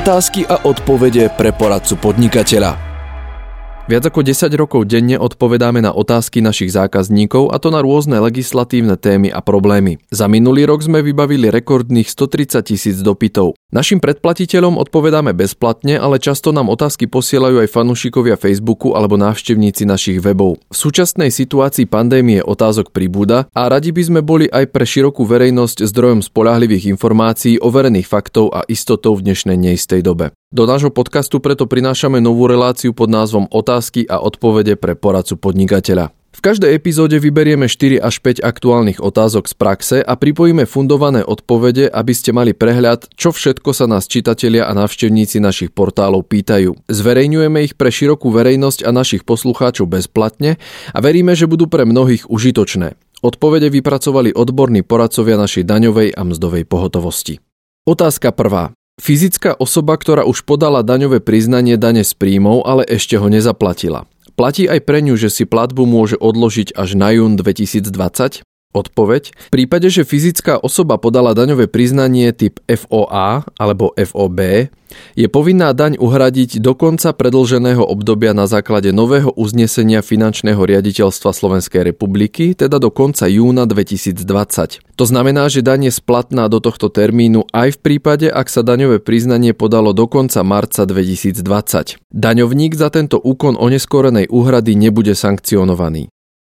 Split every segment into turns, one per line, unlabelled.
Otázky a odpovede pre poradcu podnikateľa. Viac ako 10 rokov denne odpovedáme na otázky našich zákazníkov a to na rôzne legislatívne témy a problémy. Za minulý rok sme vybavili rekordných 130 tisíc dopytov. Našim predplatiteľom odpovedáme bezplatne, ale často nám otázky posielajú aj fanúšikovia Facebooku alebo návštevníci našich webov. V súčasnej situácii pandémie otázok pribúda a radi by sme boli aj pre širokú verejnosť zdrojom spolahlivých informácií, overených faktov a istotou v dnešnej neistej dobe. Do nášho podcastu preto prinášame novú reláciu pod názvom Otázky a odpovede pre poradcu podnikateľa. V každej epizóde vyberieme 4 až 5 aktuálnych otázok z praxe a pripojíme fundované odpovede, aby ste mali prehľad, čo všetko sa nás čitatelia a návštevníci našich portálov pýtajú. Zverejňujeme ich pre širokú verejnosť a našich poslucháčov bezplatne a veríme, že budú pre mnohých užitočné. Odpovede vypracovali odborní poradcovia našej daňovej a mzdovej pohotovosti. Otázka prvá. Fyzická osoba, ktorá už podala daňové priznanie dane z príjmov, ale ešte ho nezaplatila. Platí aj pre ňu, že si platbu môže odložiť až na jún 2020? Odpoveď. V prípade, že fyzická osoba podala daňové priznanie typ FOA alebo FOB, je povinná daň uhradiť do konca predlženého obdobia na základe nového uznesenia finančného riaditeľstva Slovenskej republiky, teda do konca júna 2020. To znamená, že daň je splatná do tohto termínu aj v prípade, ak sa daňové priznanie podalo do konca marca 2020. Daňovník za tento úkon oneskorenej úhrady nebude sankcionovaný.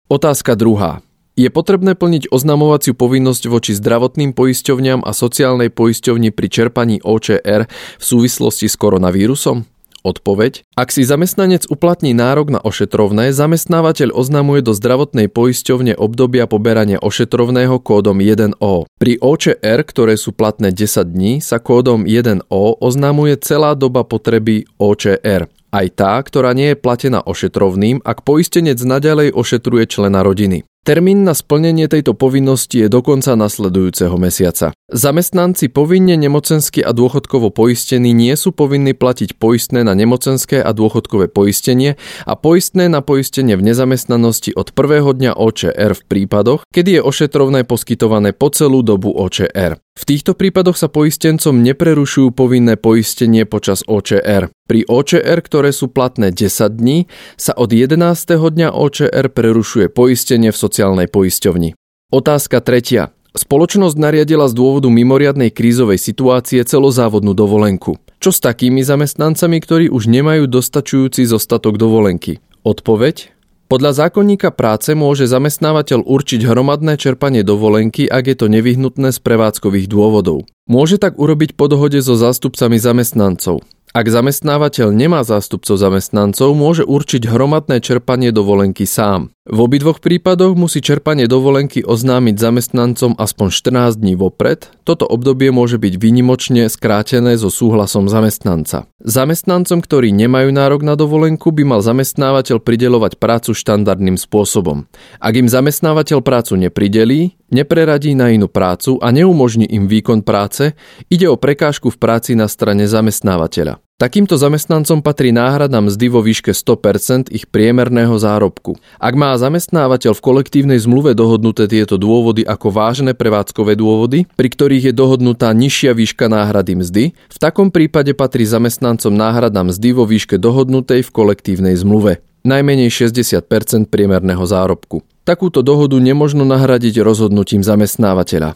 Otázka druhá. Je potrebné plniť oznamovaciu povinnosť voči zdravotným poisťovňam a sociálnej poisťovni pri čerpaní OČR v súvislosti s koronavírusom? Odpoveď. Ak si zamestnanec uplatní nárok na ošetrovné, zamestnávateľ oznamuje do zdravotnej poisťovne obdobia poberania ošetrovného kódom 1O. Pri OČR, ktoré sú platné 10 dní, sa kódom 1O oznamuje celá doba potreby OČR. Aj tá, ktorá nie je platená ošetrovným, ak poistenec naďalej ošetruje člena rodiny. Termín na splnenie tejto povinnosti je do konca nasledujúceho mesiaca. Zamestnanci povinne nemocenský a dôchodkovo poistení nie sú povinní platiť poistné na nemocenské a dôchodkové poistenie a poistné na poistenie v nezamestnanosti od prvého dňa OČR v prípadoch, kedy je ošetrovné poskytované po celú dobu OČR. V týchto prípadoch sa poistencom neprerušujú povinné poistenie počas OČR. Pri OČR, ktoré sú platné 10 dní, sa od 11. dňa OČR prerušuje poistenie v sociálnej poisťovni. Otázka tretia. Spoločnosť nariadila z dôvodu mimoriadnej krízovej situácie celozávodnú dovolenku. Čo s takými zamestnancami, ktorí už nemajú dostačujúci zostatok dovolenky? Odpoveď? Podľa zákonníka práce môže zamestnávateľ určiť hromadné čerpanie dovolenky, ak je to nevyhnutné z prevádzkových dôvodov. Môže tak urobiť po dohode so zástupcami zamestnancov. Ak zamestnávateľ nemá zástupcov zamestnancov, môže určiť hromadné čerpanie dovolenky sám. V obidvoch prípadoch musí čerpanie dovolenky oznámiť zamestnancom aspoň 14 dní vopred. Toto obdobie môže byť výnimočne skrátené so súhlasom zamestnanca. Zamestnancom, ktorí nemajú nárok na dovolenku, by mal zamestnávateľ pridelovať prácu štandardným spôsobom. Ak im zamestnávateľ prácu nepridelí, nepreradí na inú prácu a neumožní im výkon práce, ide o prekážku v práci na strane zamestnávateľa. Takýmto zamestnancom patrí náhrada mzdy vo výške 100% ich priemerného zárobku. Ak má zamestnávateľ v kolektívnej zmluve dohodnuté tieto dôvody ako vážne prevádzkové dôvody, pri ktorých je dohodnutá nižšia výška náhrady mzdy, v takom prípade patrí zamestnancom náhrada mzdy vo výške dohodnutej v kolektívnej zmluve, najmenej 60% priemerného zárobku. Takúto dohodu nemožno nahradiť rozhodnutím zamestnávateľa.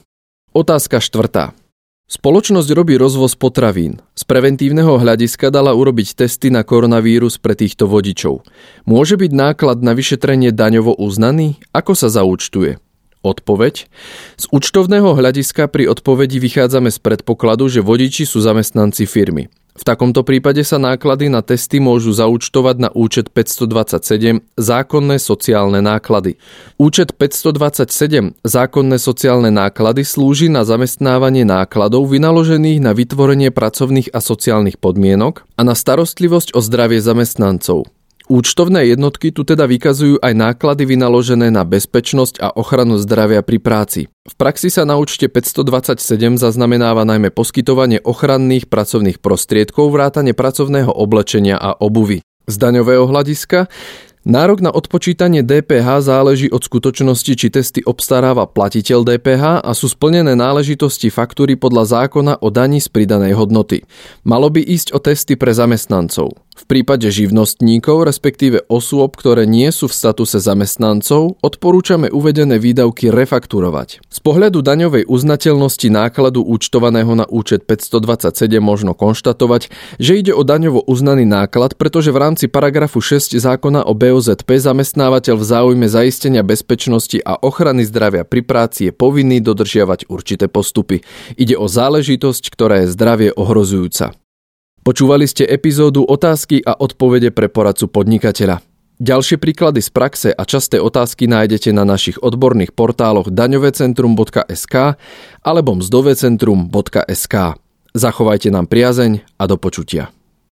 Otázka štvrtá. Spoločnosť robí rozvoz potravín. Z preventívneho hľadiska dala urobiť testy na koronavírus pre týchto vodičov. Môže byť náklad na vyšetrenie daňovo uznaný? Ako sa zaúčtuje? Odpoveď. Z účtovného hľadiska pri odpovedi vychádzame z predpokladu, že vodiči sú zamestnanci firmy. V takomto prípade sa náklady na testy môžu zaúčtovať na účet 527 zákonné sociálne náklady. Účet 527 zákonné sociálne náklady slúži na zamestnávanie nákladov vynaložených na vytvorenie pracovných a sociálnych podmienok a na starostlivosť o zdravie zamestnancov. Účtovné jednotky tu teda vykazujú aj náklady vynaložené na bezpečnosť a ochranu zdravia pri práci. V praxi sa na účte 527 zaznamenáva najmä poskytovanie ochranných pracovných prostriedkov, vrátane pracovného oblečenia a obuvy. Z daňového hľadiska Nárok na odpočítanie DPH záleží od skutočnosti, či testy obstaráva platiteľ DPH a sú splnené náležitosti faktúry podľa zákona o daní z pridanej hodnoty. Malo by ísť o testy pre zamestnancov. V prípade živnostníkov, respektíve osôb, ktoré nie sú v statuse zamestnancov, odporúčame uvedené výdavky refakturovať. Z pohľadu daňovej uznateľnosti nákladu účtovaného na účet 527 možno konštatovať, že ide o daňovo uznaný náklad, pretože v rámci paragrafu 6 zákona o BOZP zamestnávateľ v záujme zaistenia bezpečnosti a ochrany zdravia pri práci je povinný dodržiavať určité postupy. Ide o záležitosť, ktorá je zdravie ohrozujúca. Počúvali ste epizódu Otázky a odpovede pre poradcu podnikateľa. Ďalšie príklady z praxe a časté otázky nájdete na našich odborných portáloch daňovecentrum.sk alebo mzdovecentrum.sk. Zachovajte nám priazeň a do počutia.